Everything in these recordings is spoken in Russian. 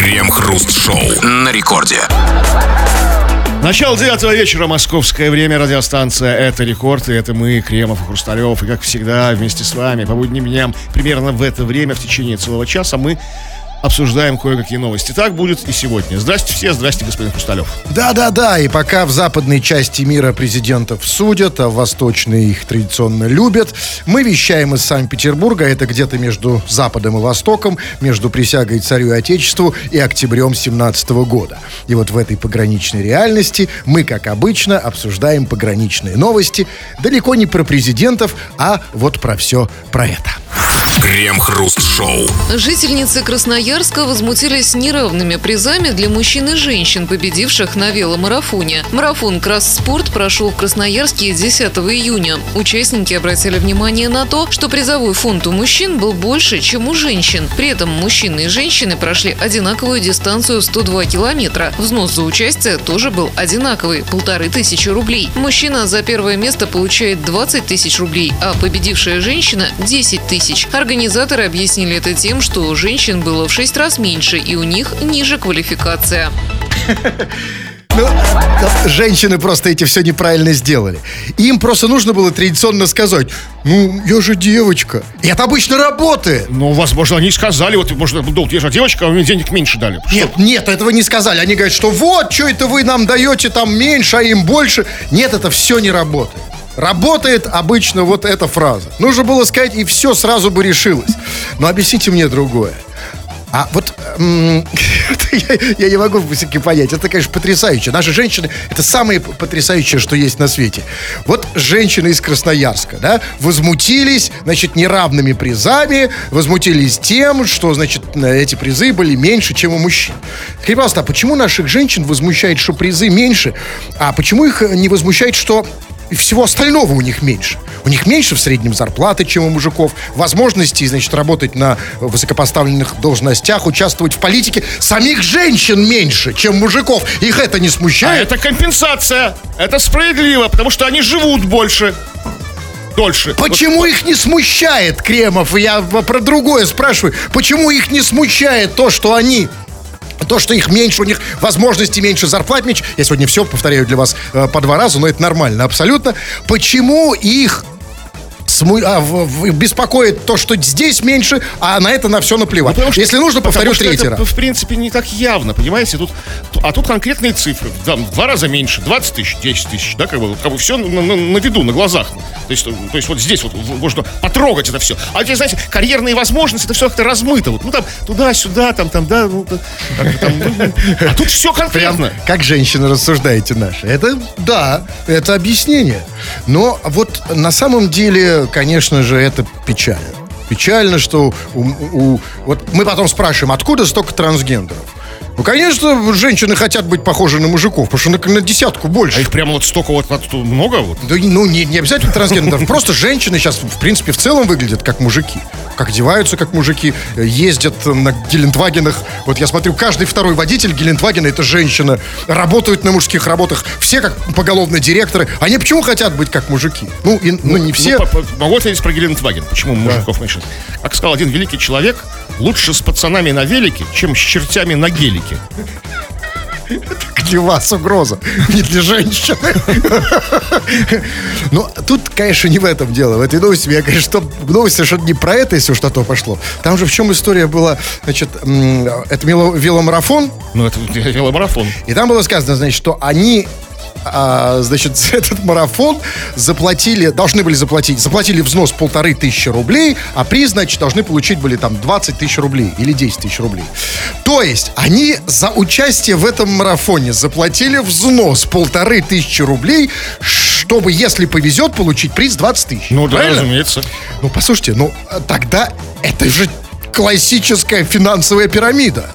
Крем-хруст-шоу на рекорде. Начало девятого вечера, московское время, радиостанция «Это рекорд», и это мы, Кремов и Хрусталев, и как всегда вместе с вами по будним дням примерно в это время, в течение целого часа мы обсуждаем кое-какие новости. Так будет и сегодня. Здрасте все, здрасте, господин Хрусталев. Да-да-да, и пока в западной части мира президентов судят, а в восточной их традиционно любят, мы вещаем из Санкт-Петербурга, это где-то между Западом и Востоком, между присягой царю и Отечеству и октябрем 17 года. И вот в этой пограничной реальности мы, как обычно, обсуждаем пограничные новости, далеко не про президентов, а вот про все про это. Крем-хруст-шоу. Жительницы Красноярска возмутились неравными призами для мужчин и женщин, победивших на веломарафоне. Марафон «Кросс-спорт» прошел в Красноярске 10 июня. Участники обратили внимание на то, что призовой фонд у мужчин был больше, чем у женщин. При этом мужчины и женщины прошли одинаковую дистанцию 102 километра. Взнос за участие тоже был одинаковый – полторы тысячи рублей. Мужчина за первое место получает 20 тысяч рублей, а победившая женщина – 10 тысяч. Организаторы объяснили это тем, что у женщин было в 6 раз меньше и у них ниже квалификация. Ну, женщины просто эти все неправильно сделали. Им просто нужно было традиционно сказать, ну, я же девочка. И это обычно работает. Ну, возможно, они сказали, вот, может, ну, я же девочка, а мне денег меньше дали. Что? Нет, нет, этого не сказали. Они говорят, что вот, что это вы нам даете там меньше, а им больше. Нет, это все не работает. Работает обычно вот эта фраза. Нужно было сказать, и все сразу бы решилось. Но объясните мне другое. А вот я, я не могу все-таки понять. Это, конечно, потрясающе. Наши женщины это самое потрясающее, что есть на свете. Вот женщины из Красноярска, да, возмутились, значит, неравными призами, возмутились тем, что, значит, эти призы были меньше, чем у мужчин. Скажите, пожалуйста, а почему наших женщин возмущает, что призы меньше, а почему их не возмущает, что и всего остального у них меньше. У них меньше в среднем зарплаты, чем у мужиков, возможностей, значит, работать на высокопоставленных должностях, участвовать в политике. Самих женщин меньше, чем мужиков. Их это не А смущает? это компенсация. Это справедливо, потому что они живут больше. Дольше. Почему их не смущает, Кремов? Я про другое спрашиваю. Почему их не смущает то, что они то, что их меньше, у них возможностей меньше, зарплат меньше. Я сегодня все повторяю для вас э, по два раза, но это нормально, абсолютно. Почему их сму- а, в- в- беспокоит то, что здесь меньше, а на это на все наплевать? Потому что- Если нужно, повторю третий раз. в принципе, не так явно, понимаете? Тут, а тут конкретные цифры. Там, в два раза меньше, 20 тысяч, 10 тысяч, да, как бы, как бы все на, на- на виду, на глазах. То есть, то есть вот здесь вот можно потрогать это все. А здесь, знаете, карьерные возможности, это все как-то размыто. Вот, ну там туда-сюда, там, там, да, ну, там, ну, а тут все конкретно. Прям как женщины рассуждаете наши. Это, да, это объяснение. Но вот на самом деле, конечно же, это печально. Печально, что у, у- вот мы потом спрашиваем, откуда столько трансгендеров? Ну, конечно, женщины хотят быть похожи на мужиков, потому что на, на десятку А больше. их прямо вот столько вот, вот много вот. Да, ну, не, не обязательно трансгендеров. Просто женщины сейчас, в принципе, в целом выглядят как мужики. Как одеваются, как мужики, э, ездят на Гелендвагенах. Вот я смотрю, каждый второй водитель Гелендвагена это женщина. Работают на мужских работах. Все как поголовно директоры. Они почему хотят быть как мужики? Ну, и- ну не все. Ну, по- по- могу ответить про Гелендваген. Почему мужиков меньше? Как сказал один великий человек, лучше с пацанами на велике, чем с чертями на гелике. Для вас угроза, не для женщины. Но тут, конечно, не в этом дело. В этой новости, я, конечно, что, новость совершенно не про это, если уж на то пошло. Там же в чем история была, значит, это вело- веломарафон, Ну, это веломарафон. и там было сказано, значит, что они а, значит, за этот марафон заплатили, должны были заплатить, заплатили взнос полторы тысячи рублей, а приз, значит, должны получить были там 20 тысяч рублей или 10 тысяч рублей. То есть они за участие в этом марафоне заплатили взнос полторы тысячи рублей, чтобы, если повезет, получить приз 20 тысяч. Ну да, Правильно? разумеется. Ну, послушайте, ну, тогда это же классическая финансовая пирамида.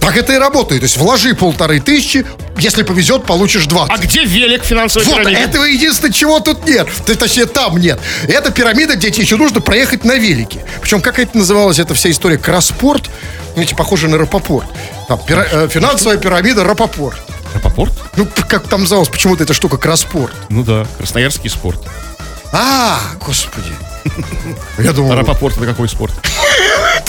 Так это и работает. То есть вложи полторы тысячи, если повезет, получишь 20. А где велик финансовой Вот, пирамиды? этого единственное, чего тут нет. Точнее, там нет. Это пирамида, где тебе еще нужно проехать на велике. Причем, как это называлось, эта вся история, кросспорт, знаете, похоже на Рапопорт. Там, пира- э, финансовая пирамида Рапопорт. Рапопорт? Ну, как там называлось почему-то эта штука, кросспорт. Ну да, красноярский спорт. А, господи. Я думал, Рапопорт это какой спорт?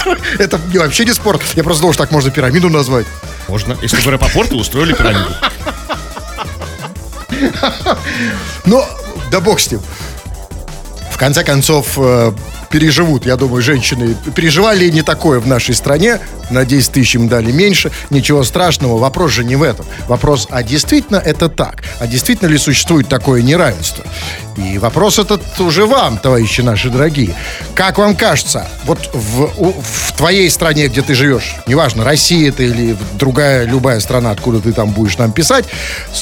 Это вообще не спорт. Я просто думал, что так можно пирамиду назвать. Можно. Если бы рапопорты устроили пирамиду. Но, да бог с ним. В конце концов, э, переживут, я думаю, женщины. Переживали не такое в нашей стране. На 10 тысяч им дали меньше. Ничего страшного. Вопрос же не в этом. Вопрос, а действительно это так? А действительно ли существует такое неравенство? И вопрос этот уже вам, товарищи наши дорогие. Как вам кажется, вот в, в твоей стране, где ты живешь, неважно, Россия это или другая, любая страна, откуда ты там будешь нам писать,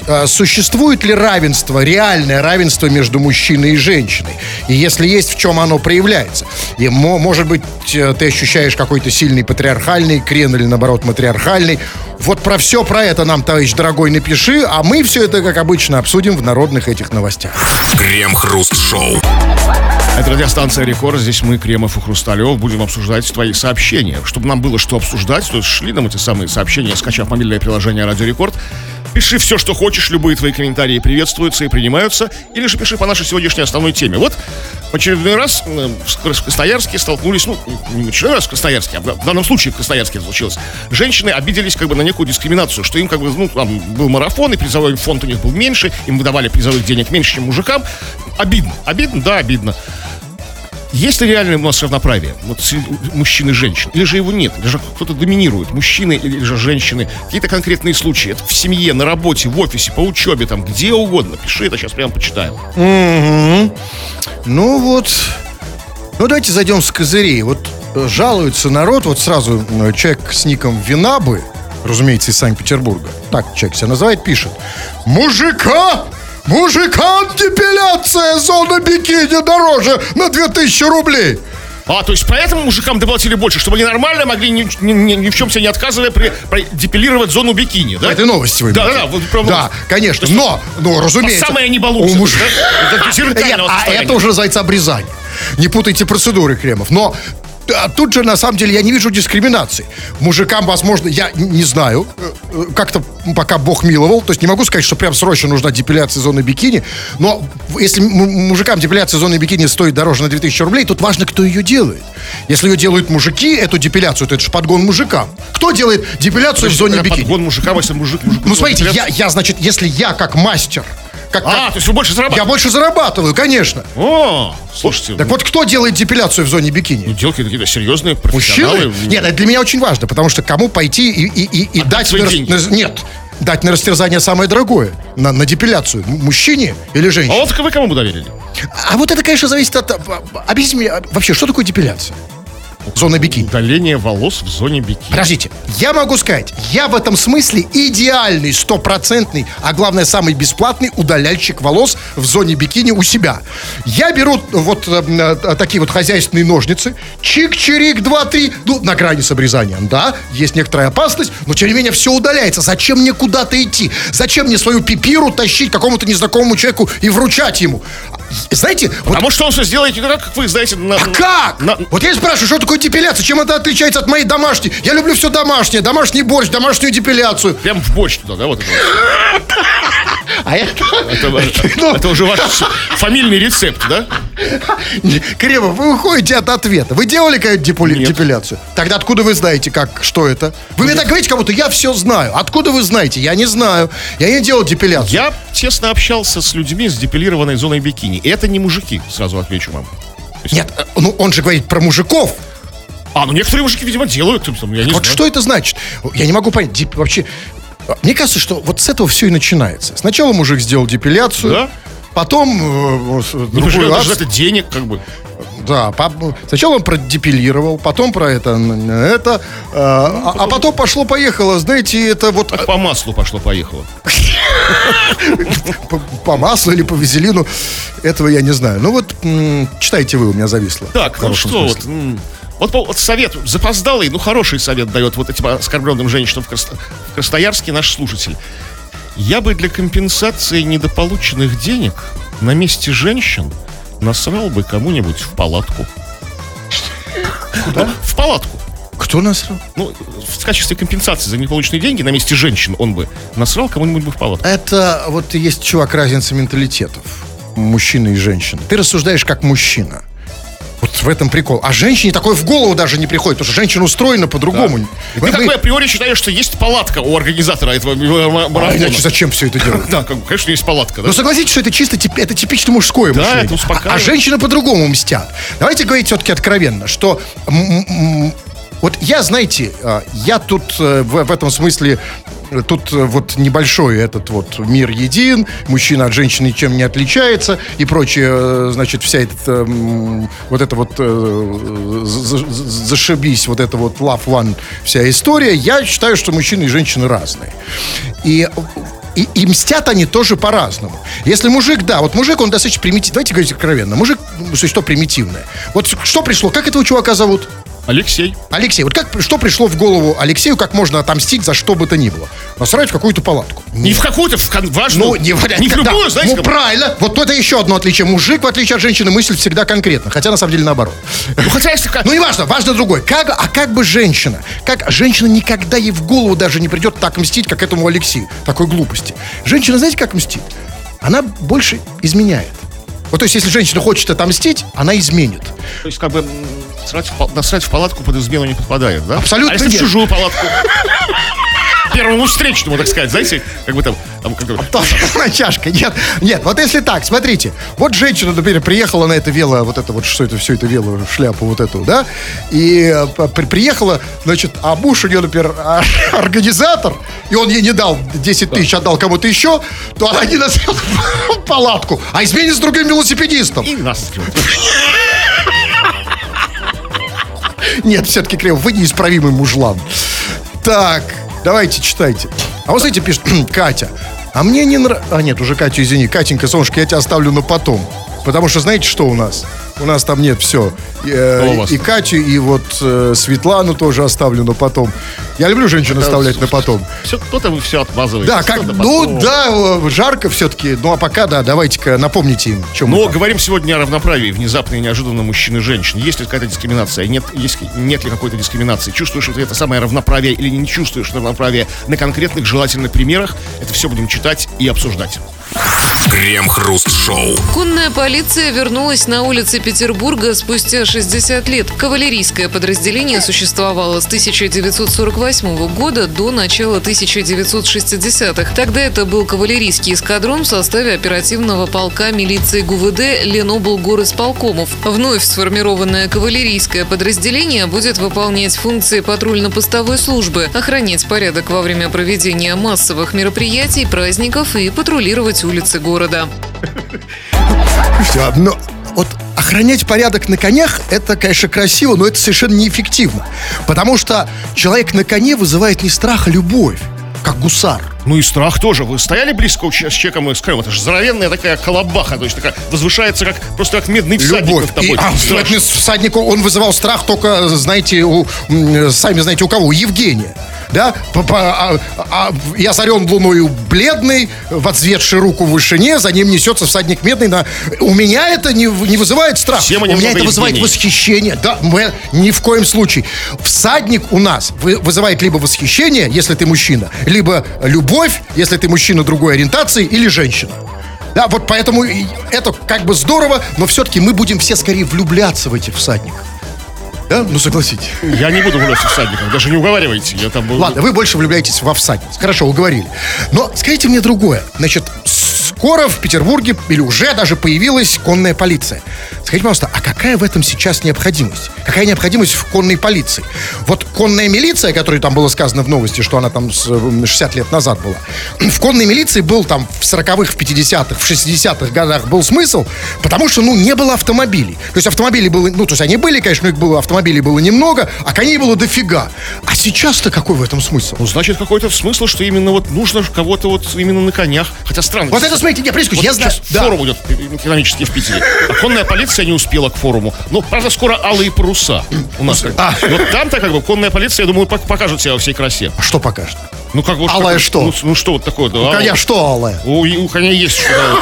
э, существует ли равенство, реальное равенство между мужчиной и женщиной? И если есть, в чем оно проявляется? И, мо- может быть, э, ты ощущаешь какой-то сильный патриархальный крен или, наоборот, матриархальный. Вот про все про это нам, товарищ дорогой, напиши, а мы все это, как обычно, обсудим в народных этих новостях. Крем-хруст-шоу. Это радиостанция «Рекорд». Здесь мы, Кремов и Хрусталев, будем обсуждать твои сообщения. Чтобы нам было что обсуждать, то есть шли нам эти самые сообщения, скачав мобильное приложение «Радио Рекорд». Пиши все, что хочешь, любые твои комментарии приветствуются и принимаются. Или же пиши по нашей сегодняшней основной теме. Вот в очередной раз э, в Крас- Красноярске столкнулись, ну, не очередной раз в Красноярске, а в данном случае в Красноярске случилось. Женщины обиделись как бы на некую дискриминацию, что им как бы, ну, там был марафон, и призовой фонд у них был меньше, им выдавали призовых денег меньше, чем мужикам. Обидно. Обидно? Да, обидно. Есть ли реальное у нас равноправие? Вот мужчин и женщин? Или же его нет? Или же кто-то доминирует? Мужчины или же женщины? Какие-то конкретные случаи? Это в семье, на работе, в офисе, по учебе, там, где угодно. Пиши это, сейчас прямо почитаем. Ну вот, ну давайте зайдем с козырей. Вот э, жалуется народ, вот сразу э, человек с ником Винабы, разумеется, из Санкт-Петербурга, так человек себя называет, пишет. Мужика! Мужикам депиляция зона бикини дороже на 2000 рублей. А, то есть поэтому мужикам доплатили больше, чтобы они нормально могли ни, ни- ни- ни в чем себе не отказывая при, при- депилировать зону бикини, да? Это новости вы Да, да, да, вот прям Да, конечно, но, ну, разумеется. Самое не балуйся. у муж- да? Это а это уже называется обрезание. Не путайте процедуры кремов. Но а, тут же, на самом деле, я не вижу дискриминации. Мужикам, возможно, я не знаю, э, э, как-то пока Бог миловал, то есть не могу сказать, что прям срочно нужна депиляция зоны бикини, но если мужикам депиляция зоны бикини стоит дороже на 2000 рублей, тут важно, кто ее делает. Если ее делают мужики, эту депиляцию, то это же подгон мужикам. Кто делает депиляцию в зоне бикини? Подгон мужика, если мужик, мужик. Ну, смотрите, я, я, значит, если я как мастер, как, А, как- то есть вы больше я зарабатываете? больше зарабатываю, конечно. О, слушайте. Так ну, вот, кто делает депиляцию в зоне бикини? ну, делайте какие-то серьезные Мужчины? профессионалы. Нет, это для меня очень важно, потому что кому пойти и, и, и, и дать... на на- нет, дать на растерзание самое дорогое, на, на депиляцию. Мужчине или А женщине? вот вы кому бы доверили? А вот это, конечно, зависит от... а, Объясните мне, а, вообще, что такое депиляция? Зона бикини. Удаление волос в зоне бикини. Подождите, я могу сказать, я в этом смысле идеальный, стопроцентный, а главное, самый бесплатный удаляльщик волос в зоне бикини у себя. Я беру вот э, э, такие вот хозяйственные ножницы, чик-чирик, два-три, ну, на грани с обрезанием, да, есть некоторая опасность, но тем не менее все удаляется. Зачем мне куда-то идти? Зачем мне свою пипиру тащить какому-то незнакомому человеку и вручать ему? Знаете, вот А может, он все сделает не так, как вы знаете. На, а как? на- Вот я спрашиваю, что такое депиляция? Чем это отличается от моей домашней? Я люблю все домашнее. Домашний борщ, домашнюю депиляцию. Прям в борщ туда, да, вот это. А это... Это, Ну, это уже ваш фамильный рецепт, да? Кремов, вы уходите от ответа. Вы делали какую-то депиляцию? Тогда откуда вы знаете, как, что это? Вы мне так говорите, как будто я все знаю. Откуда вы знаете? Я не знаю. Я не делал депиляцию. Я тесно общался с людьми с депилированной зоной бикини. И это не мужики, сразу отвечу вам. Есть- Нет, э, ну он же говорит про мужиков. А, ну некоторые мужики, видимо, делают. там, Я не Вот знаю. что это значит? Я не могу понять. Деп- Вообще, э, мне кажется, что вот с этого все и начинается. Сначала мужик сделал депиляцию, Да. потом э, Ну, другой раз- это денег, как бы. Да, по- сначала он продепилировал, потом про это, это, э, а, а потом пошло-поехало, знаете, это вот Как по маслу пошло-поехало. по, по маслу или по вазелину, этого я не знаю. Ну вот, читайте вы, у меня зависло. Так, ну что, вот, вот, вот совет запоздалый, ну хороший совет дает вот этим оскорбленным женщинам в, Красно- в Красноярске наш слушатель. Я бы для компенсации недополученных денег на месте женщин насрал бы кому-нибудь в палатку. Куда? В палатку. Кто насрал? Ну, в качестве компенсации за неполученные деньги на месте женщин он бы насрал кому-нибудь бы в палатку. Это вот есть, чувак, разница менталитетов. Мужчины и женщины. Ты рассуждаешь как мужчина. Вот в этом прикол. А женщине такое в голову даже не приходит, потому что женщина устроена по-другому. Ты Мы- такой мы- априори считаешь, что есть палатка у организатора этого ма- А марафона. иначе зачем все это делать? Да, конечно, есть палатка. да. Но согласитесь, что это чисто это типично мужское Да, мышление. а, а женщины по-другому мстят. Давайте говорить все-таки откровенно, что вот я, знаете, а, я тут э, в, этом смысле э, Тут э, вот небольшой этот вот мир един, мужчина от женщины ничем не отличается и прочее, значит, вся эта, вот это вот за- за- зашибись, вот это вот love one, вся история. Я считаю, что мужчины и женщины разные. И и, и мстят они тоже по-разному. Если мужик, да, вот мужик, он достаточно примитивный. Давайте говорить откровенно. Мужик, ну, существо примитивное. Вот что пришло? Как этого чувака зовут? Алексей. Алексей. Вот как, что пришло в голову Алексею, как можно отомстить за что бы то ни было? Насрать в какую-то палатку. Не в какую-то, в кон- важную. Ну, не, не в любую, знаете, Ну, как- правильно. Вот это еще одно отличие. Мужик, в отличие от женщины, мыслит всегда конкретно. Хотя, на самом деле, наоборот. Ну, хотя если... как- Ну, не важно, важно другое. Как, а как бы женщина? Как женщина никогда ей в голову даже не придет так мстить, как этому Алексею. Такой глупости. Женщина, знаете, как мстит? Она больше изменяет. Вот, то есть, если женщина хочет отомстить, она изменит. То есть, как бы, срать в, насрать в палатку под измену не подпадает, да? Абсолютно А если нет. в чужую палатку? Первому встречному, так сказать, знаете, как бы там... там как бы- чашка. Нет, нет, вот если так, смотрите. Вот женщина, например, приехала на это вело, вот это вот, что это, все это вело, шляпу вот эту, да? И э, при- приехала, значит, а муж у нее, например, организатор, и он ей не дал 10 тысяч, отдал кому-то еще, то она не назовет палатку, а изменит с другим велосипедистом. И нас Нет, все-таки криво, вы неисправимый мужлан. Так, давайте читайте. А вот знаете, пишет Катя. А мне не нравится... А нет, уже Катю, извини. Катенька, солнышко, я тебя оставлю на потом. Потому что знаете, что у нас? У нас там нет все. И, э, и? Катю, и вот э, Светлану тоже оставлю на потом. Я люблю женщин оставлять на потом. Все, кто-то все отмазывает. Да, как, ну да, жарко все-таки. Ну а пока, да, давайте-ка напомните им, чем Но говорим сегодня о равноправии, внезапно и неожиданно мужчин и женщин. Есть ли какая-то дискриминация? Нет, есть, нет ли какой-то дискриминации? Чувствуешь что это самое равноправие или не чувствуешь равноправие на конкретных желательно примерах? Это все будем читать и обсуждать. Крем-хруст-шоу. Конная полиция вернулась на улицы Петербурга спустя 60 лет. Кавалерийское подразделение существовало с 1948 года до начала 1960-х. Тогда это был кавалерийский эскадрон в составе оперативного полка милиции ГУВД Леноблгорисполкомов. Вновь сформированное кавалерийское подразделение будет выполнять функции патрульно-постовой службы, охранять порядок во время проведения массовых мероприятий, праздников и патрулировать улицы города. Все, но вот охранять порядок на конях, это, конечно, красиво, но это совершенно неэффективно. Потому что человек на коне вызывает не страх, а любовь, как гусар. Ну и страх тоже. Вы стояли близко с человеком и с конем? Это же здоровенная такая колобаха, то есть такая возвышается, как просто как медный всадник Любовь. над тобой. И, а, Страшно. всадник- он вызывал страх только, знаете, у, сами знаете, у кого? У Евгения. Да? По- по- а- а- и озарен луною бледный, в отцветшей руку в вышине, за ним несется всадник медный. На... У меня это не, не вызывает страх. Все у меня это вызывает Евгений. восхищение. Да, мы, ни в коем случае. Всадник у нас вы- вызывает либо восхищение, если ты мужчина, либо любовь, если ты мужчина другой ориентации, или женщина. Да, вот поэтому это как бы здорово, но все-таки мы будем все скорее влюбляться в этих всадников. Да? Ну, согласитесь. Я не буду влюбляться в всадников, даже не уговаривайте. Я там... Ладно, вы больше влюбляетесь во всадниц. Хорошо, уговорили. Но скажите мне другое. Значит, скоро в Петербурге, или уже даже появилась конная полиция. Скажите, пожалуйста, а какая в этом сейчас необходимость? Какая необходимость в конной полиции? Вот конная милиция, которой там было сказано в новости, что она там с, э, 60 лет назад была. В конной милиции был там в 40-х, в 50-х, в 60-х годах был смысл, потому что, ну, не было автомобилей. То есть автомобилей было, ну, то есть они были, конечно, но их было, автомобилей было немного, а коней было дофига. А сейчас-то какой в этом смысл? Ну, значит, какой-то смысл, что именно вот нужно кого-то вот именно на конях. Хотя странно. Вот это, смотрите, не прискусь, Вот я знаю. Да. форум идет экономический в Питере. Конная полиция не успела к форуму. Ну, правда, скоро алые паруса у нас. А. Вот там-то как бы конная полиция, я думаю, пок- покажет себя во всей красе. А что покажет? Ну, как вот... Алая как- что? Ну, ну, что вот такое? У коня что, Алая? У, у коня есть что-то.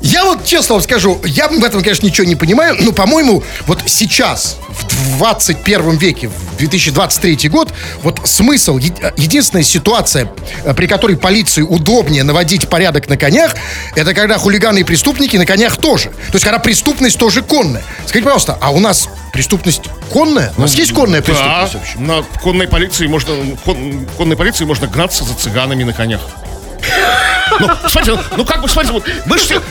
Я вот честно вам скажу, я в этом, конечно, ничего не понимаю, но, по-моему, вот сейчас, в 21 веке, в 2023 год, вот смысл, единственная ситуация, э, при которой полиции удобнее наводить порядок на конях, это когда хулиганы и преступники на конях тоже. То есть, когда преступность тоже конная. Скажите, пожалуйста, а у нас преступность конная? У нас есть конная Да, преступность вообще? на конной полиции можно, кон- конной полиции можно гнаться за цыганами на конях. Ну, смотрите, ну, как бы, смотрите, вот, вы же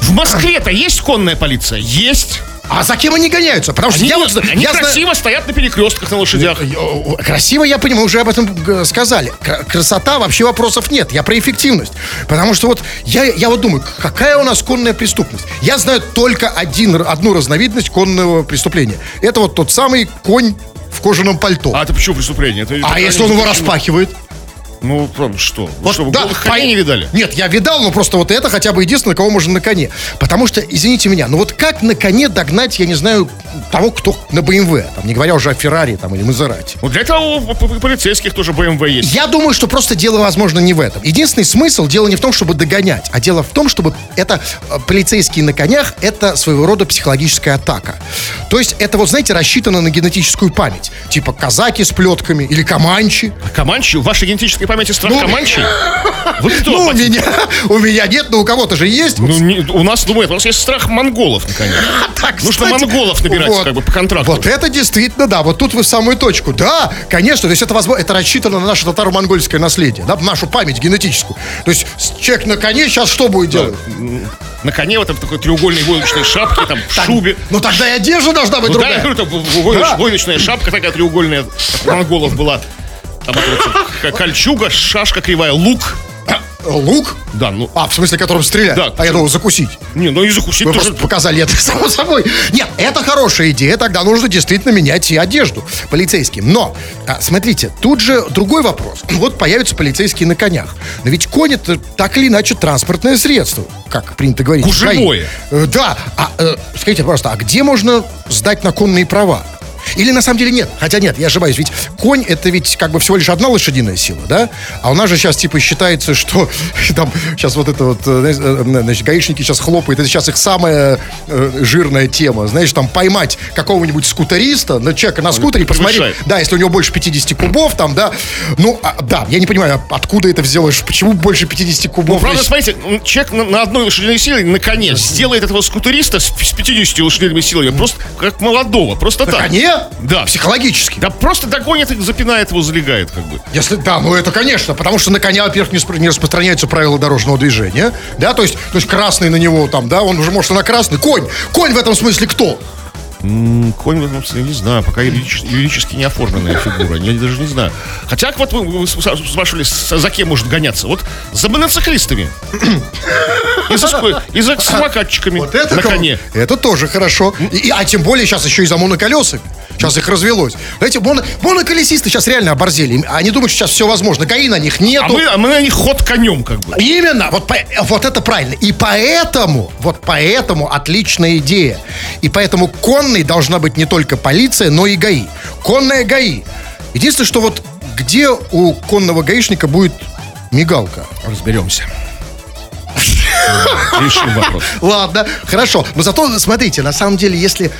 в Москве-то есть конная полиция? Есть. А за кем они гоняются? Потому что Они, я вот... они я знаю- красиво стоят на перекрестках на лошадях. Э, Красиво, я понимаю, уже об этом г- сказали. Красота, вообще вопросов нет. Я про эффективность. Потому что вот я, я вот думаю, какая у нас конная преступность? Я знаю только один, одну разновидность конного преступления. Это вот тот самый конь в кожаном пальто. А это почему преступление? Это, А это если он его распахивает? Ну, там что? Вот, что, вы да, коней не видали? Нет, я видал, но просто вот это хотя бы единственное, кого можно на коне. Потому что, извините меня, ну вот как на коне догнать, я не знаю, того, кто на БМВ, там, не говоря уже о Феррари там, или Мазерати. Ну, для этого у полицейских тоже БМВ есть. Я думаю, что просто дело, возможно, не в этом. Единственный смысл, дело не в том, чтобы догонять, а дело в том, чтобы это э, полицейские на конях, это своего рода психологическая атака. То есть это, вот знаете, рассчитано на генетическую память. Типа казаки с плетками или команчи. Команчи? В вашей генетической памяти страх Ну? Вы кто? Ну, у меня, у меня нет, но у кого-то же есть. Ну, не- у нас, думаю, у нас есть страх монголов, наконец. Так, Нужно кстати, монголов набирать, вот. как бы, по контракту. Вот это действительно, да, вот тут вы в самую точку. Да, конечно, то есть это, возможно, это рассчитано на наше татаро-монгольское наследие, да, нашу память генетическую. То есть человек на коне сейчас что будет делать? На коне вот там такой треугольной войлочной шапке, там, в шубе. Ну тогда и одежда должна быть Ну, да, я другая. говорю, там войлоч- Да. войлочная шапка такая треугольная от монголов была. Там это вот, кольчуга, шашка кривая, лук. Лук? Да, ну, А, в смысле, которым стрелять? Да, а я думал, закусить. не, ну и закусить Вы тоже. просто показали это само собой. Нет, это хорошая идея, тогда нужно действительно менять и одежду полицейским. Но, а, смотрите, тут же другой вопрос. Вот появятся полицейские на конях. Но ведь конь это так или иначе транспортное средство, как принято говорить. ГАИ. Э, Да. А, э, скажите, пожалуйста, а где можно сдать на конные права? Или на самом деле нет? Хотя нет, я ошибаюсь. Ведь конь это ведь как бы всего лишь одна лошадиная сила, да? А у нас же сейчас типа считается, что там сейчас вот это вот, э, знаешь, э, значит, гаишники сейчас хлопают. Это сейчас их самая э, жирная тема. Знаешь, там поймать какого-нибудь скутериста, на человека на скутере, посмотреть, да, если у него больше 50 кубов, там, да. Ну, а, да, я не понимаю, а откуда это взялось, почему больше 50 кубов? Правда, Значит, смотрите, человек на, на одной лошадиной силе, наконец, сделает этого скутериста с, с 50 лошадиными силами просто как молодого, просто на так. коне? Да. Психологически. Да просто догонит и запинает его, залегает, как бы. Если, да, ну это, конечно, потому что на коня, во-первых, не, спро- не распространяются правила дорожного движения, да, то есть, то есть красный на него там, да, он уже может на красный. Конь, конь в этом смысле кто? Конь не знаю, пока юридически, юридически не оформленная фигура, я даже не знаю. Хотя, вот вы, вы спрашивали, за кем может гоняться? Вот за мотоциклистами. И за, и за самокатчиками Вот это на коне. Это тоже хорошо. И, а тем более сейчас еще и за моноколесами. Сейчас их развелось. Знаете, моно, моноколесисты сейчас реально оборзели. Они думают, что сейчас все возможно. ГАИ на них нету. А мы, а мы на них ход конем, как бы. Именно, вот, по- вот это правильно. И поэтому, вот поэтому отличная идея. И поэтому конной должна быть не только полиция, но и ГАИ. Конная ГАИ. Единственное, что вот где у конного гаишника будет мигалка? Разберемся. Решим вопрос. Ладно, хорошо. Но зато, смотрите, на самом деле, если...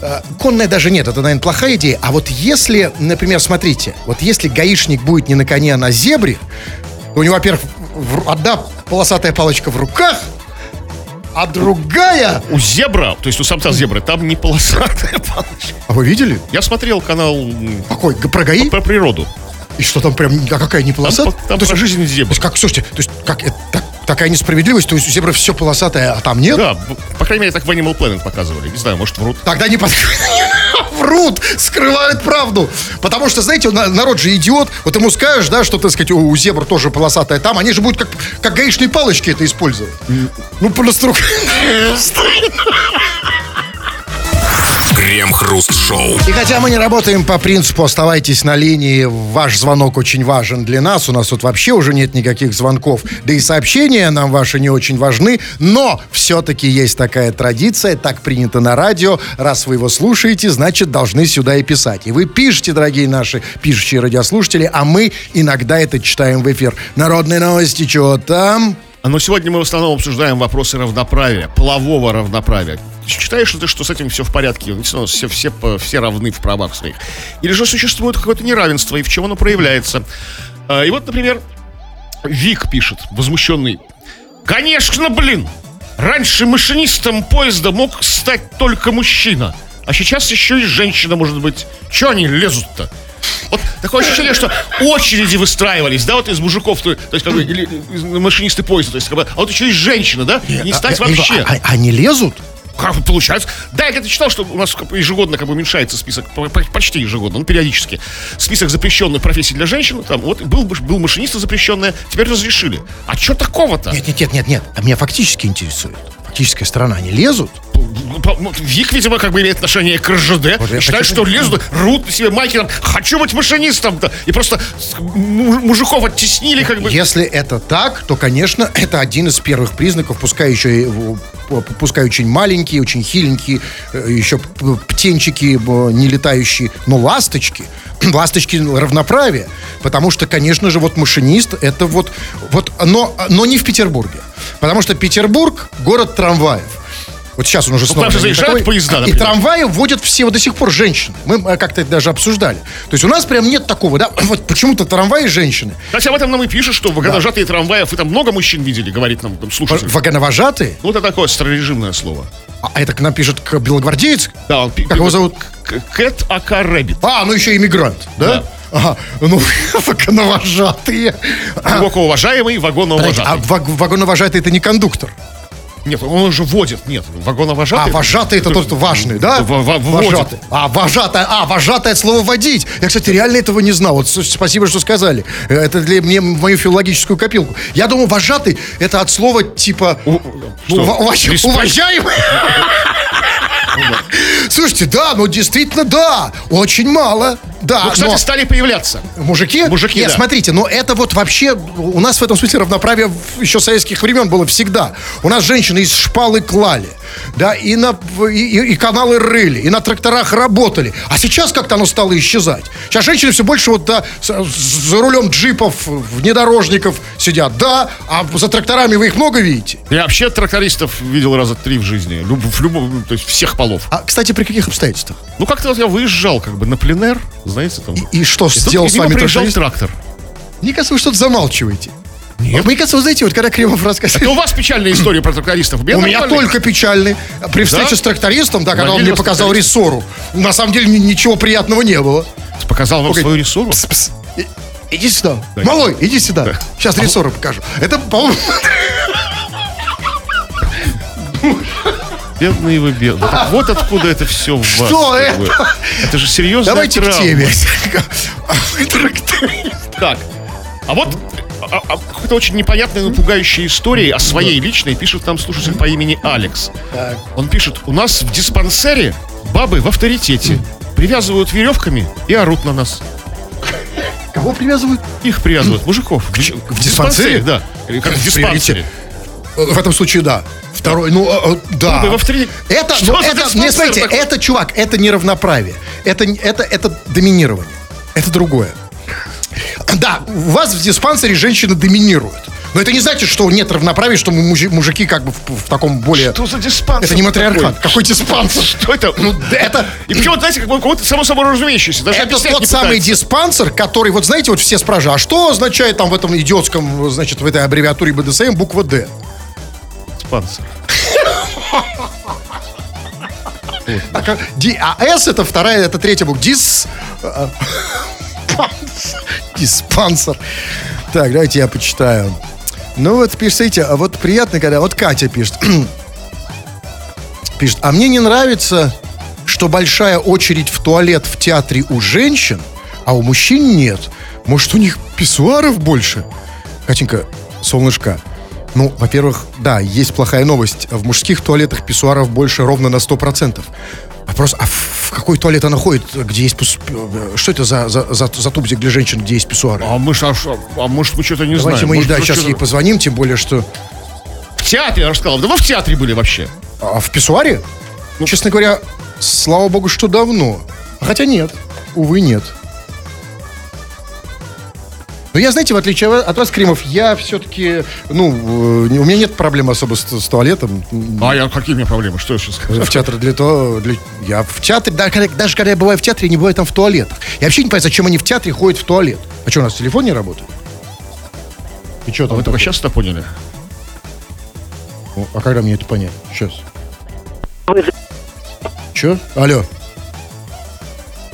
э, конная даже нет, это, наверное, плохая идея. А вот если, например, смотрите, вот если гаишник будет не на коне, а на зебре, у него, во-первых, одна полосатая палочка в руках, а другая... У зебра, то есть у самца зебры, там не полосатая палочка. А вы видели? Я смотрел канал Какой? Про ГАИ? про природу. И что там прям, а какая не полосатая? по- там То есть- жизнь То зебры. есть как, слушайте, то есть как, это так- такая несправедливость, то есть у зебры все полосатое, а там нет? Да, по крайней мере, так в Animal Planet показывали. Не знаю, может, врут. Тогда не под... Врут, скрывают правду. Потому что, знаете, на- народ же идиот. Вот ему скажешь, да, что, так сказать, у зебр тоже полосатая там, они же будут как, как гаишные палочки это использовать. Ну, просто рук- Крем-хруст-шоу. И хотя мы не работаем по принципу «оставайтесь на линии, ваш звонок очень важен для нас», у нас тут вообще уже нет никаких звонков, да и сообщения нам ваши не очень важны, но все-таки есть такая традиция, так принято на радио, раз вы его слушаете, значит, должны сюда и писать. И вы пишете, дорогие наши пишущие радиослушатели, а мы иногда это читаем в эфир. Народные новости, чего там? Но сегодня мы в основном обсуждаем вопросы равноправия, полового равноправия. Считаешь ли ты, что с этим все в порядке? Все, все, все, все равны в правах своих? Или же существует какое-то неравенство, и в чем оно проявляется? А, И вот, например, Вик пишет, возмущенный. Конечно, блин! Раньше машинистом поезда мог стать только мужчина. А сейчас еще и женщина может быть. Че они лезут-то? Такое ощущение, что очереди выстраивались, да, вот из мужиков, то, то есть как бы, или из машинисты поезда, то есть как бы, а вот еще и женщина, да, не стать А, вообще. а- а- Они лезут? Как получается? Да, я где-то читал, что у нас ежегодно как бы уменьшается список, по- по- почти ежегодно, ну, периодически, список запрещенных профессий для женщин. Там вот был, бы- был машиниста запрещенная, теперь разрешили. А что такого-то? Нет, нет, нет, нет, нет. А меня фактически интересует. Фактическая сторона. Они лезут? Ну, Вик, видимо, как бы имеет отношение к РЖД. Я и что лезут, рвут на себе майки, там, хочу быть машинистом-то. И просто мужиков оттеснили, как бы. Если это так, то, конечно, это один из первых признаков, пускай еще п- пускай очень маленькие, очень хиленькие, э, еще птенчики э, не летающие, но ласточки, ласточки равноправия. Потому что, конечно же, вот машинист, это вот, вот но, но не в Петербурге. Потому что Петербург – город трамваев. Вот сейчас он уже снова... там же заезжают такой. поезда, И например. трамваи водят все вот до сих пор женщины. Мы как-то это даже обсуждали. То есть у нас прям нет такого, да? Вот почему-то трамваи женщины. Кстати, об этом нам и пишут, что вагоножатые трамваев, вы там много мужчин видели, говорит нам там, слушатель. Вагоновожатые? Ну, это такое старорежимное слово. А это к нам пишет белогвардеец? Да, он Как его зовут? Cat aka Rabbit. А, ну еще иммигрант, да? Да. Ага, ну, вагоновожатые. Глубоко уважаемый А вагоновожатый. ваг- вагоновожатый это не кондуктор. Нет, он уже водит. Нет, А, вагоновожатый. вожатый это тот, кто важный, да? Во- вводит. Вожатый. А, вожатый, а, вожатый от слова водить. Я, кстати, реально этого не знал. Вот спасибо, что сказали. Э, Это для мне в мою филологическую копилку. Я думал, вожатый это от слова типа... что, ну, уважаемый. Слушайте, да, ну действительно, да. Очень мало. Да, Ну, кстати, но- стали появляться. Мужики? Мужики, Нет, да. смотрите, но это вот вообще... У нас в этом смысле равноправие еще советских времен было всегда. У нас женщины из шпалы клали, да, и, на, и, и- каналы рыли, и на тракторах работали. А сейчас как-то оно стало исчезать. Сейчас женщины все больше вот да, за рулем джипов, внедорожников сидят, да, а за тракторами вы их много видите? Я вообще трактористов видел раза три в жизни. Люб- в любом, то есть всех полов. А, кстати, при каких обстоятельствах? Ну, как-то вот я выезжал как бы на пленэр, знаете, там. И, и что И тут сделал с мимо вами проезжал тракторист? трактор. Мне кажется, вы что-то замалчиваете. Нет. Мне кажется, вы знаете, вот когда Кремов рассказывает... Это у вас печальная история про трактористов. У меня только печальный. При встрече Да? с трактористом, да, когда он мне показал рессору, на самом деле ни- ничего приятного не было. Показал вам свою рессору. Иди сюда. Малой, иди сюда. Сейчас рессору покажу. Это, по-моему, Бедные вы бедные. Так Вот откуда это все в вас. Что это? Это же серьезная давайте к травма. теме. Тракторист. Так, а вот а- а какой-то очень непонятной, но пугающей истории о своей личной пишет нам слушатель по имени Алекс. Он пишет, у нас в диспансере бабы в авторитете. Привязывают веревками и орут на нас. Кого привязывают? Их привязывают, мужиков. В, в диспансере? Да. Как в В диспансере. В этом случае, да. Второй, ну, э, э, да. Авторитете. Это, Что ну, это, не, смотрите, такой? это, чувак, это не равноправие. Это, это, это доминирование. Это другое. Да, у вас в диспансере женщины доминируют. Но это не значит, что нет равноправия, что мы мужи- мужики как бы в, в таком более... Что за диспансер? Это не матриархат. такой? Какой диспансер? Что это? Ну, это... И почему, знаете, как какой-то само собой разумеющийся. Даже Это тот самый диспансер, который, вот знаете, вот все спрашивают, а что означает там в этом идиотском, значит, в этой аббревиатуре БДСМ буква «Д»? Диспансер. А, как- Ди- а С это вторая, это третья буква. Дис... э, панс- Диспансер. Так, давайте я почитаю. Ну вот, пишите, а вот приятно, когда... Вот Катя пишет. пишет, а мне не нравится, что большая очередь в туалет в театре у женщин, а у мужчин нет. Может, у них писсуаров больше? Катенька, солнышко, ну, во-первых, да, есть плохая новость. В мужских туалетах писсуаров больше ровно на 100%. Вопрос, а в какой туалет она ходит, где есть... пус- э, Что это за, за, за, за тубзик для женщин, где есть писсуары? А мы а, а может мы что-то не Давайте знаем. мы ей, Может, да, мы сейчас ей позвоним, тем более, что... В театре, я же сказал. Да вы в театре были вообще. А в писсуаре? Ну, честно говоря, слава богу, что давно. Хотя нет, увы, нет. Но я, знаете, в отличие от вас, Кремов, я все-таки, ну, э, у меня нет проблем особо с, с туалетом. А я, какие у меня проблемы? Что я сейчас сказал? В театре для того, для- я в театре, да, когда- даже когда я бываю в театре, я не бываю там в туалетах. Я вообще не понимаю, зачем они в театре ходят в туалет. А что, у нас телефон не работает? И что А там? вы только сейчас это поняли? Ну, А когда мне это понять? Сейчас. Че? Алло.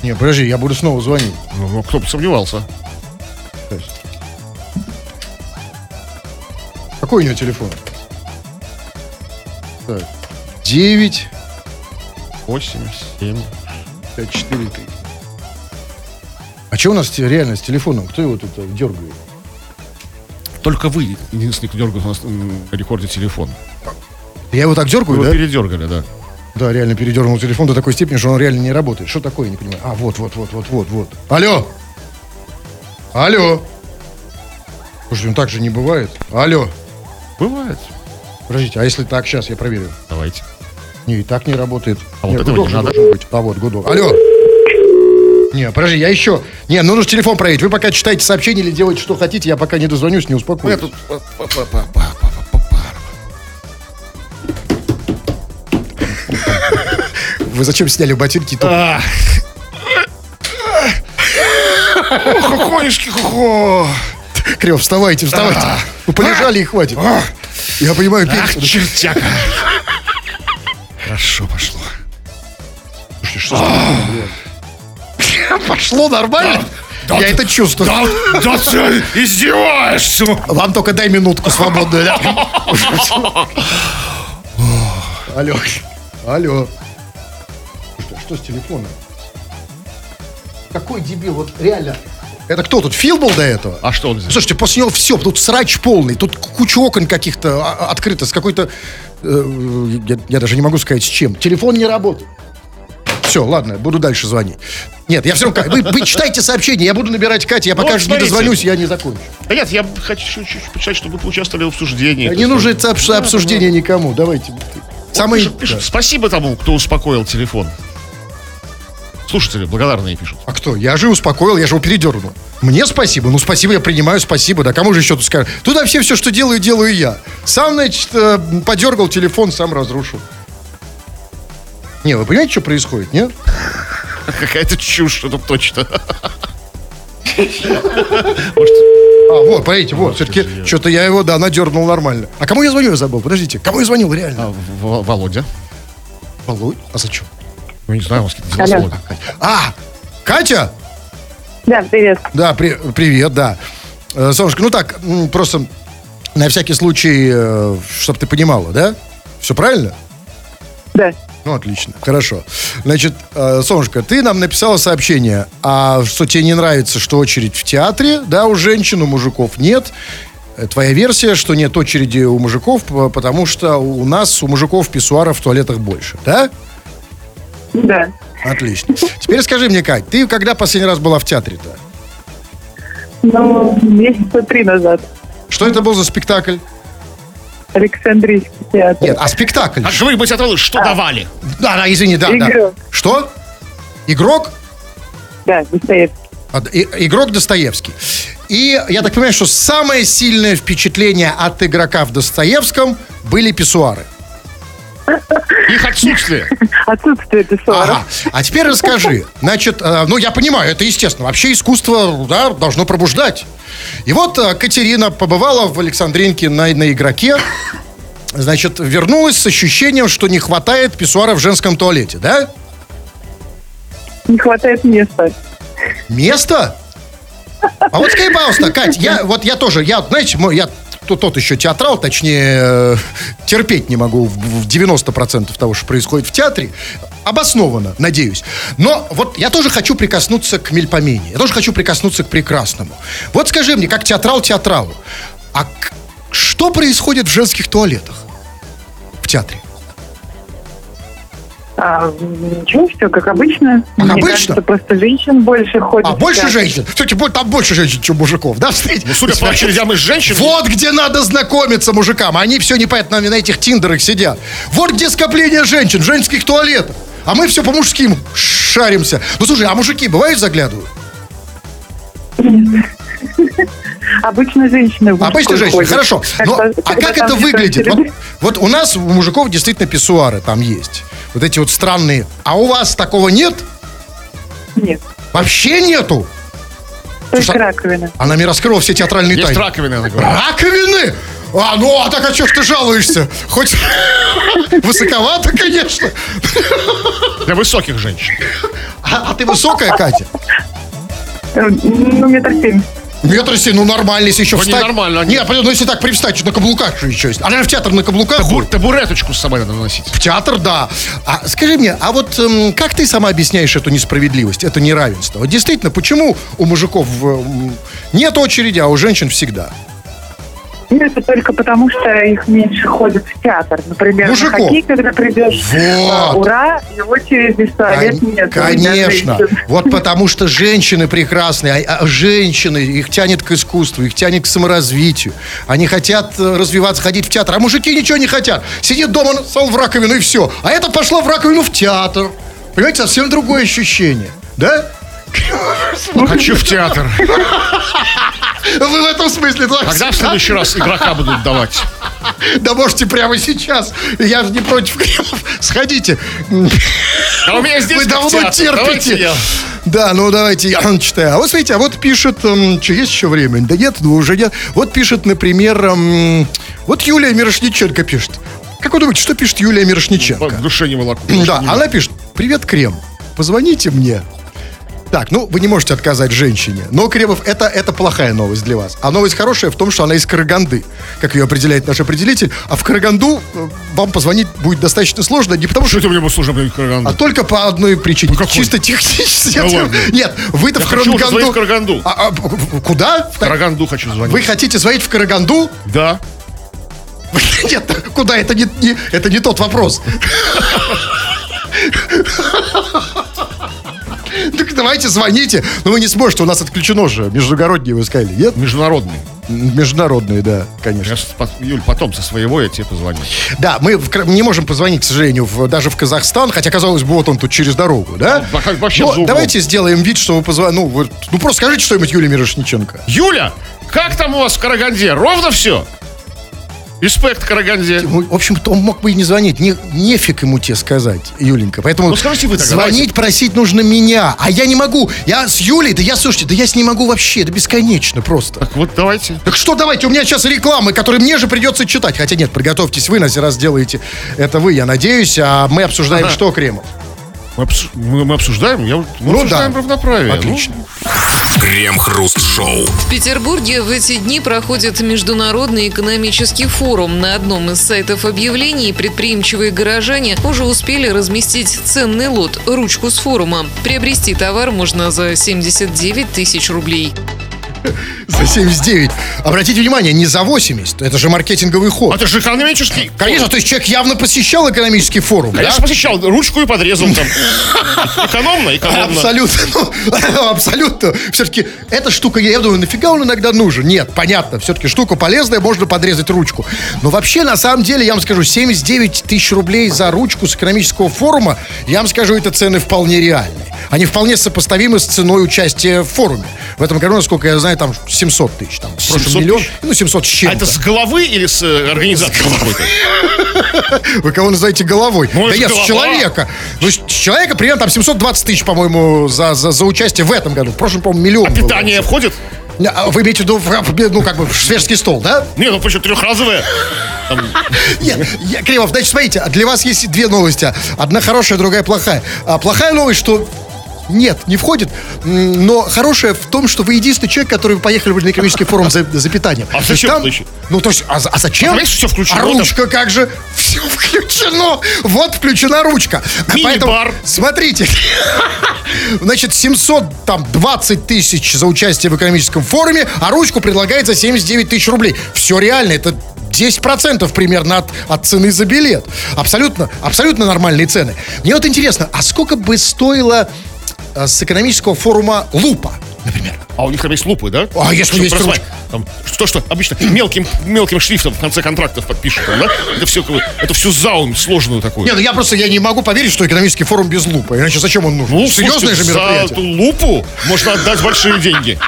Не, подожди, я буду снова звонить. Ну, ну, кто бы сомневался. Какой у него телефон? Так. 9, 8, 7. 5, 4, 3. А что у нас реально с телефоном? Кто его тут э, дергает? Только вы единственный, кто дергает у нас на рекорде телефон. Я его так Вы дергаю, его да? передергали, да. Да, реально передернул телефон до такой степени, что он реально не работает. Что такое, я не понимаю. А, вот, вот, вот, вот, вот, вот. Алло! Алло! Слушайте, ну так же не бывает. Алло! Бывает. Подождите, а если так, сейчас я проверю. Давайте. Не, и так не работает. А вот Нет, этого гудок не же надо? должен быть. А вот, гудок. Алло! Не, подожди, я еще... Не, ну нужно телефон проверить. Вы пока читаете сообщение или делаете, что хотите, я пока не дозвонюсь, не успокоюсь. я тут... Вы зачем сняли ботинки? А. Ох, охонюшки, хо Крев, вставайте, вставайте. Вы полежали и хватит. Я понимаю, Ах, чертяка. Хорошо пошло. Слушайте, что? Пошло нормально? Да, Я да, это чувствую. Да, да ты издеваешься. Вам только дай минутку свободную, да? Алло. Алло. А что с телефоном? Какой дебил, вот реально. Это кто тут, Фил был до этого? А что он здесь? Слушайте, после него все, тут срач полный, тут куча окон каких-то а, открыто, с какой-то... э, я, я даже не могу сказать, с чем. Телефон не работает. Все, ладно, буду дальше звонить. Нет, я все равно... Вы, вы читайте сообщение, я буду набирать Катю, я Ну, пока вот не дозвонюсь, я не закончу. Да нет, я хочу чуть-чуть почитать, чтобы вы поучаствовали в обсуждении. Не нужно обсуждение никому, давайте. Самый... Пишут, пишут, спасибо тому, кто успокоил телефон. Слушатели благодарные пишут. А кто? Я же успокоил, я же его передернул. Мне спасибо, ну спасибо, я принимаю, спасибо. Да кому же еще тут скажут? Туда все, все, что делаю, делаю я. Сам, значит, э, подергал телефон, сам разрушил. Не, вы понимаете, что происходит, нет? Какая-то чушь, это точно. А, вот, смотрите, вот, все-таки что-то я его, да, надернул нормально. А кому я звоню, я забыл, подождите. Кому я звонил, реально? А, В- Володя. Володь? А зачем? Ну, не знаю, у вас какие-то дела с Алло. Володей. А, Катя? Да, привет. Да, при- привет, да. Э, Солнышко, ну так, просто на всякий случай, чтобы ты понимала, да? Все правильно? Да. Ну, отлично, хорошо. Значит, э, Солнышко, ты нам написала сообщение, а что тебе не нравится, что очередь в театре, да, у женщин, у мужиков нет. Э, Твоя версия, что нет очереди у мужиков, потому что у нас, у мужиков писсуаров в туалетах больше, да? Да. Отлично. Теперь скажи мне, Кать, ты когда последний раз была в театре-то? Ну, месяца три назад. Что это был за спектакль? Александрийский театр. Нет, а спектакль. А говори, быть отвалы, что давали? Да, да, извини, да, да. Игрок. Что? Игрок? Да, Достоевский. А, и- Игрок Достоевский. И я так понимаю, что самое сильное впечатление от игрока в Достоевском были писсуары. Их отсутствие. Отсутствие писсуаров. Ага. А теперь расскажи. Значит, э, ну я понимаю, это естественно. Вообще искусство да, должно пробуждать. И вот э, Катерина побывала в Александринке на, на игроке. Значит, вернулась с ощущением, что не хватает писсуара в женском туалете, да? Не хватает места. Место? А вот скажи, пожалуйста, Кать, я, вот я тоже, я, знаете, мой- я тот, тот еще театрал, точнее, э, терпеть не могу в, в 90% того, что происходит в театре. Обоснованно, надеюсь. Но вот я тоже хочу прикоснуться к мельпомене. Я тоже хочу прикоснуться к прекрасному. Вот скажи мне, как театрал театралу, а что происходит в женских туалетах в театре? А, ничего, все как обычно. Как Мне обычно? кажется, просто женщин больше ходит. А, больше женщин? Кстати, бо- там больше женщин, чем мужиков, да? Ну, Судя по очередям из женщин, Вот где надо знакомиться мужикам. Они все непонятно на этих тиндерах сидят. Вот где скопление женщин женских туалетах. А мы все по мужским шаримся. Ну слушай, а мужики бывают заглядывают? Нет. Обычно женщины Обычно женщины, ходят. хорошо. Но, а как это выглядит? Вот, вот у нас, у мужиков, действительно писсуары там есть. Вот эти вот странные. А у вас такого нет? Нет, Вообще нету? только Слушай, раковина. Она мне раскрыла все театральные Есть тайны. раковины, она говорит. Раковины? А, ну, а так а что ж ты жалуешься? Хоть высоковато, конечно. Для высоких женщин. А, а ты высокая, Катя? Э, Ну, метр семь. Метр семь, ну нормально, если еще Ну, встать. ненормально, Нет, понятно, ну если так привстать, что на каблуках же еще есть. Она же в театр на каблуках Табур- табуреточку с собой надо носить. В театр, да. А скажи мне, а вот эм, как ты сама объясняешь эту несправедливость, это неравенство? Вот действительно, почему у мужиков эм, нет очереди, а у женщин всегда? Ну, это только потому, что их меньше ходят в театр. Например, Мужиков. на хоккей, когда придешь, Вот. а, ура, и очереди туалет Кон- нет. Конечно. Вот потому что женщины прекрасные, а, а женщины, их тянет к искусству, их тянет к саморазвитию. Они хотят э, развиваться, ходить в театр. А мужики ничего не хотят. Сидит дома, сал в раковину и все. А это пошло в раковину в театр. Понимаете, совсем другое ощущение. Да? Хочу в театр. Вы в этом смысле Когда в следующий раз игрока будут давать? Да можете прямо сейчас. Я же не против кремов. Сходите. А у меня здесь Вы давно терпите. Да, ну давайте я читаю. А вот смотрите, а вот пишет, что есть еще время? Да нет, ну уже нет. Вот пишет, например, вот Юлия Мирошниченко пишет. Как вы думаете, что пишет Юлия Мирошниченко? душе не волоку. Да, она пишет, привет, Крем, позвоните мне. Так, ну, вы не можете отказать женщине. Но, Кремов, это, это плохая новость для вас. А новость хорошая в том, что она из Караганды, как ее определяет наш определитель. А в Караганду э, вам позвонить будет достаточно сложно, не потому Что что... это мне будет сложно блин, Караганду? А только по одной причине. По какой? Чисто технически. Ну ладно. Нет, вы-то Я в хочу Караганду... звонить в Караганду. А, а, в- куда? В Караганду хочу звонить. Вы хотите звонить в Караганду? Да. Нет, куда? Это не, не- это не тот вопрос. Так давайте звоните. Но вы не сможете, у нас отключено же. Междугородние вы сказали. Нет? Международный. Международные, да, конечно. Я, Юль, потом со своего я тебе позвоню. Да, мы в не можем позвонить, к сожалению, в- даже в Казахстан, хотя, казалось бы, вот он тут через дорогу, да? Ну, во- вообще Но давайте сделаем вид, что вы позвоните. Ну, вот- ну, просто скажите что-нибудь Юлии Мирошниченко. Юля, как там у вас в Караганде? Ровно все? Респект Караганде. Ну, В общем-то, он мог бы и не звонить. Не, нефиг ему тебе сказать, Юленька. Поэтому Ну, скажите вы тогда, звонить, просить нужно меня. А я не могу. Я с Юлей, да я, слушайте, да я с ней могу вообще. Это бесконечно просто. Так вот, давайте. Так что давайте, у меня сейчас рекламы, которые мне же придется читать. Хотя нет, приготовьтесь вы, на сей раз делаете это вы, я надеюсь. А мы обсуждаем, Ага. что, Кремов? Мы, обсу- мы- мы обсуждаем? Я, мы Ну обсуждаем да. равноправие. Отлично. Крем-хруст-шоу. В Петербурге в эти дни проходит Международный экономический форум. На одном из сайтов объявлений предприимчивые горожане уже успели разместить ценный лот – ручку с форума. Приобрести товар можно за 79 тысяч рублей. За 79. Обратите внимание, не за 80. Это же маркетинговый ход. это же экономический. Конечно, то есть человек явно посещал экономический форум, да? Конечно, посещал. Ручку и подрезал там. Экономно, экономно. Абсолютно. Ну, абсолютно. Все-таки эта штука, я думаю, нафига он иногда нужен? Нет, понятно. Все-таки штука полезная, можно подрезать ручку. Но вообще, на самом деле, я вам скажу, 79 тысяч рублей за ручку с экономического форума, я вам скажу, это цены вполне реальные. Они вполне сопоставимы с ценой участия в форуме. В этом году, насколько я знаю, там 700 тысяч. Там, в прошлом 700 миллион. тысяч? Ну, 700 с А чем-то. это с головы или с э, организации какой-то? Вы кого называете головой? Ну, да нет, с человека. Ну, с человека примерно там 720 тысяч, по-моему, за, за, за участие в этом году. В прошлом, по-моему, миллион. был. Питание входит? А Вы имеете в виду, ну, как бы, шведский стол, да? Не, ну почему трехразовое? Я, Кремов, значит, смотрите, для вас есть две новости. Одна хорошая, другая плохая. А плохая новость, что нет, не входит. Но хорошая в том, что вы единственный человек, который поехали на экономический форум за, за питанием. А зачем там-? Ну, то есть, а, а зачем? А всё включено А там? ручка как же? Все включено. Вот включена ручка. Мини-бар. смотрите. Значит, 720 тысяч за участие в экономическом форуме, а ручку предлагает за 79 тысяч рублей. Все реально, это 10% примерно от, от цены за билет. Абсолютно, абсолютно нормальные цены. Мне вот интересно, а сколько бы стоило с экономического форума лупа, например? а у них там есть лупы, да? А если есть прозвать. ручка? Там, что, что обычно мелким, мелким шрифтом в конце контрактов подпишут, да? Это все, это всю заум сложную такую. Не, ну я просто я не могу поверить, что экономический форум без лупа. Иначе зачем он нужен? Ну, Серьезное слушайте, же за мероприятие. эту лупу можно отдать большие деньги.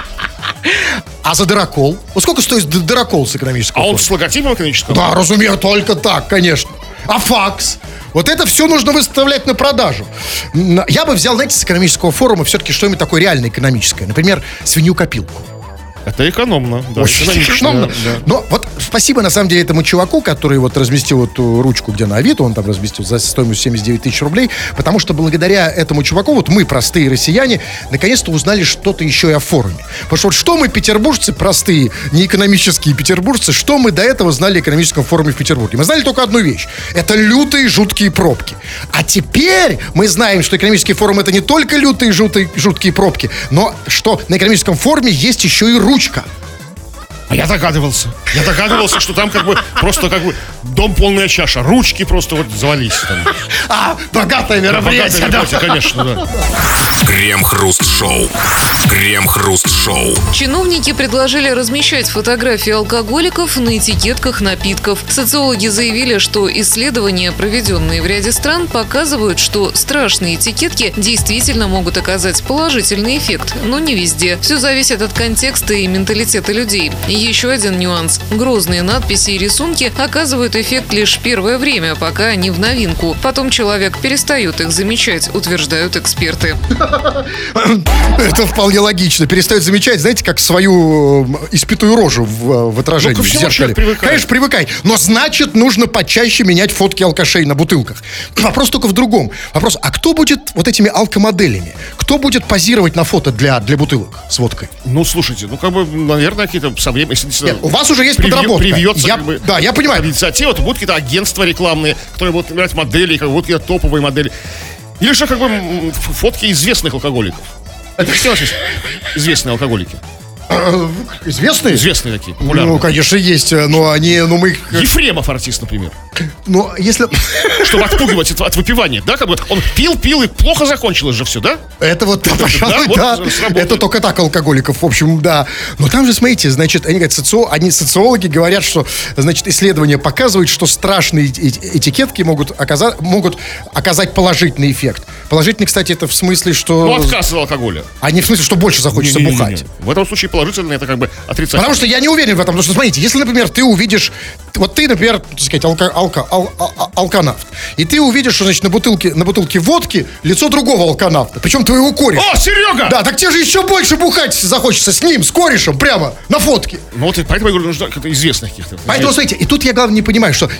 А за дырокол? Вот сколько стоит дырокол с экономического А он с логотипом экономического? Да, разумеется, только так, конечно. А факс? Вот это все нужно выставлять на продажу. Я бы взял, знаете, с экономического форума все-таки что-нибудь такое реально экономическое. Например, свинью-копилку. Это экономно. Да, Очень экономно. да. Но вот спасибо, на самом деле, этому чуваку, который вот разместил эту ручку, где на Авито, он там разместил за стоимость 79 тысяч рублей, потому что благодаря этому чуваку, вот мы, простые россияне, наконец-то узнали что-то еще и о форуме. Потому что вот что мы, петербуржцы, простые, не экономические петербуржцы, что мы до этого знали о экономическом форуме в Петербурге? Мы знали только одну вещь. Это лютые, жуткие пробки. А теперь мы знаем, что экономический форум это не только лютые, жуткие, жуткие пробки, но что на экономическом форуме есть еще и ручка. А я догадывался. Я догадывался, что там как бы просто как бы дом полная чаша. Ручки просто вот завались. Там. А, богатое Богатое мероприятие, да. мероприятие, конечно, да. Крем-хруст-шоу. Крем-хруст-шоу. Чиновники предложили размещать фотографии алкоголиков на этикетках напитков. Социологи заявили, что исследования, проведенные в ряде стран, показывают, что страшные этикетки действительно могут оказать положительный эффект, но не везде. Все зависит от контекста и менталитета людей. И еще один нюанс. Грозные надписи и рисунки оказывают эффект лишь первое время, пока они в новинку. Потом человек перестает их замечать, утверждают эксперты. Это вполне логично. Перестает замечать, знаете, как свою э, испитую рожу в, э, в отражении Ну, в зеркале. Конечно, привыкай. Но значит, нужно почаще менять фотки алкашей на бутылках. Вопрос только в другом. Вопрос, а кто будет вот этими алкомоделями? Кто будет позировать на фото для, для бутылок с водкой? Ну, слушайте, ну, как бы, наверное, какие-то со временем... если Нет, у вас уже есть привьё- подработка. Привьется, Я- как бы, да, я понимаю. Инициатива, то будут какие-то агентства рекламные, которые будут набирать модели, как будут какие-то топовые модели. Или же, как бы, фотки известных алкоголиков. Это нас есть известные алкоголики? Известные? Известные такие, популярные. Ну, конечно, есть, э, но они, ну, мы. Ефремов артист, например. Ну, если... Чтобы отпугивать от, от выпивания, да? Как бы он пил, пил, и плохо закончилось же все, да? Это вот, да, пожалуй, вот да. сработает. Это только так алкоголиков, в общем, да. Но там же, смотрите, значит, они говорят, социо... они, социологи говорят, что, значит, исследования показывают, что страшные эти- этикетки могут оказать, могут оказать положительный эффект. Положительный, кстати, это в смысле, что... Ну, отказ от алкоголя. А не в смысле, что больше захочется Не-не-не-не. бухать. В этом случае положительно это как бы отрицательно. Потому что я не уверен в этом. Потому что, смотрите, если, например, ты увидишь... Вот ты, например, так сказать, алка, алка, ал- а- а- алканавт. И ты увидишь, что, значит, на бутылке, на бутылке водки лицо другого алканавта. Причем твоего кореша. О, Серега! Да, так тебе же еще больше бухать захочется с ним, с корешем, прямо на фотке. Ну вот и поэтому я говорю, нужно известных каких-то. Поэтому, смотрите, и тут я, главное, не понимаю, что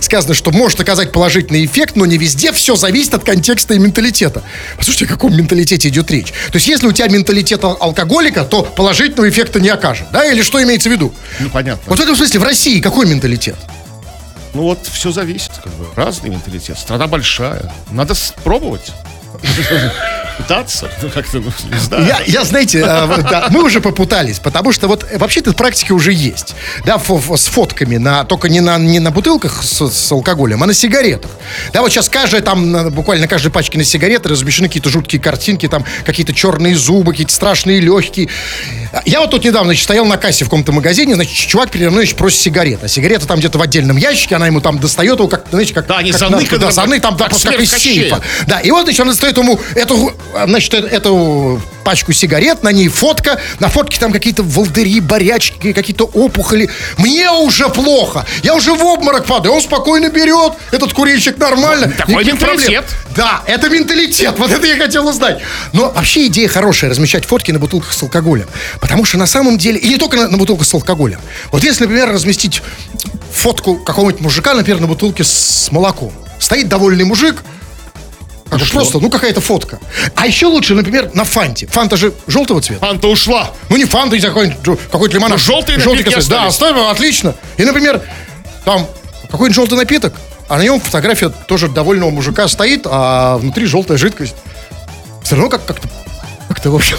сказано, что может оказать положительный эффект, но не везде все зависит от контекста и менталитета. Послушайте, о каком менталитете идет речь? То есть, если у тебя менталитет ал- алкоголика, то положительного эффекта не окажет, да? Или что имеется в виду? Ну, понятно. Вот в этом смысле в России какой менталитет? Ну вот все зависит, как бы. Разный менталитет. Страна большая. Надо спробовать. Пытаться. Ну, как-то, ну, не знаю. Я, я, знаете, э, да, мы уже попутались, потому что вот э, вообще-то практика уже есть. Да, с фотками, на, только не на, не на бутылках с, с алкоголем, а на сигаретах. Да, вот сейчас каждая там, буквально на каждой пачке на сигареты размещены какие-то жуткие картинки, там какие-то черные зубы, какие-то страшные легкие. Я вот тут недавно значит, стоял на кассе в каком-то магазине, значит, чувак передо мной значит, просит сигарет. А сигарета там где-то в отдельном ящике, она ему там достает его, как, знаете, как... Да, они как заныканы, да, заны там, да, как просто как из сейфа. Да, и вот, значит, он достает ему эту, значит, э- эту пачку сигарет, на ней фотка, на фотке там какие-то волдыри, борячки, какие-то опухоли. Мне уже плохо, я уже в обморок падаю, он спокойно берет, этот курильщик нормально. Такой никаких проблем. менталитет. Да, это менталитет, вот это я хотел узнать. Но вообще идея хорошая, размещать фотки на бутылках с алкоголем. Потому что на самом деле, и не только на, на бутылках с алкоголем. Вот если, например, разместить фотку какого-нибудь мужика, например, на бутылке с молоком. Стоит довольный мужик, как бы просто, ну какая-то фотка. А еще лучше, например, на фанте. Фанта же желтого цвета. Фанта ушла. Ну не фанта, не какой-нибудь какой-то лимонад. Ну, желтые Желтый напитки. Да, оставим, отлично. И, например, там какой-нибудь желтый напиток, а на нем фотография тоже довольного мужика стоит, а внутри желтая жидкость. Все равно как- как-то как-то, в общем...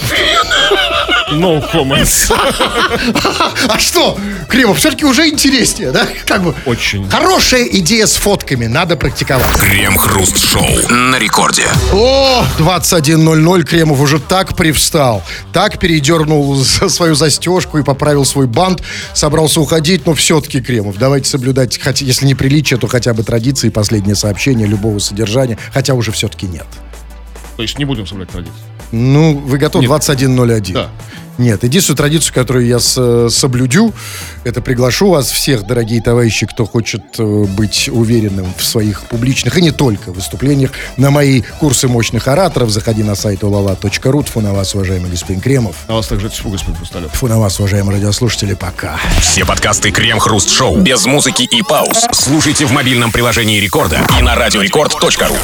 No comments. А что, Кремов, все-таки уже интереснее, да? Как бы. Очень. Хорошая идея с фотками, надо практиковать. Крем-хруст-шоу на рекорде. О, 21.00 Кремов уже так привстал, так передернул за- свою застежку и поправил свой бант, собрался уходить, но все-таки Кремов, давайте соблюдать, хотя, если не приличие, то хотя бы традиции, последнее сообщение любого содержания, хотя уже все-таки нет. То есть не будем соблюдать традиции. Ну, вы готовы? Нет. 21.01. Да. Нет, единственную традицию, которую я с- соблюдю, это приглашу вас всех, дорогие товарищи, кто хочет э, быть уверенным в своих публичных и не только выступлениях, на мои курсы мощных ораторов. Заходи на сайт olala.ru. Тьфу на вас, уважаемый господин Кремов. На вас также тьфу, господин Хрусталев. Тьфу на вас, уважаемые радиослушатели. Пока. Все подкасты Крем-Хруст Шоу без музыки и пауз слушайте в мобильном приложении Рекорда и на радиорекорд.ру.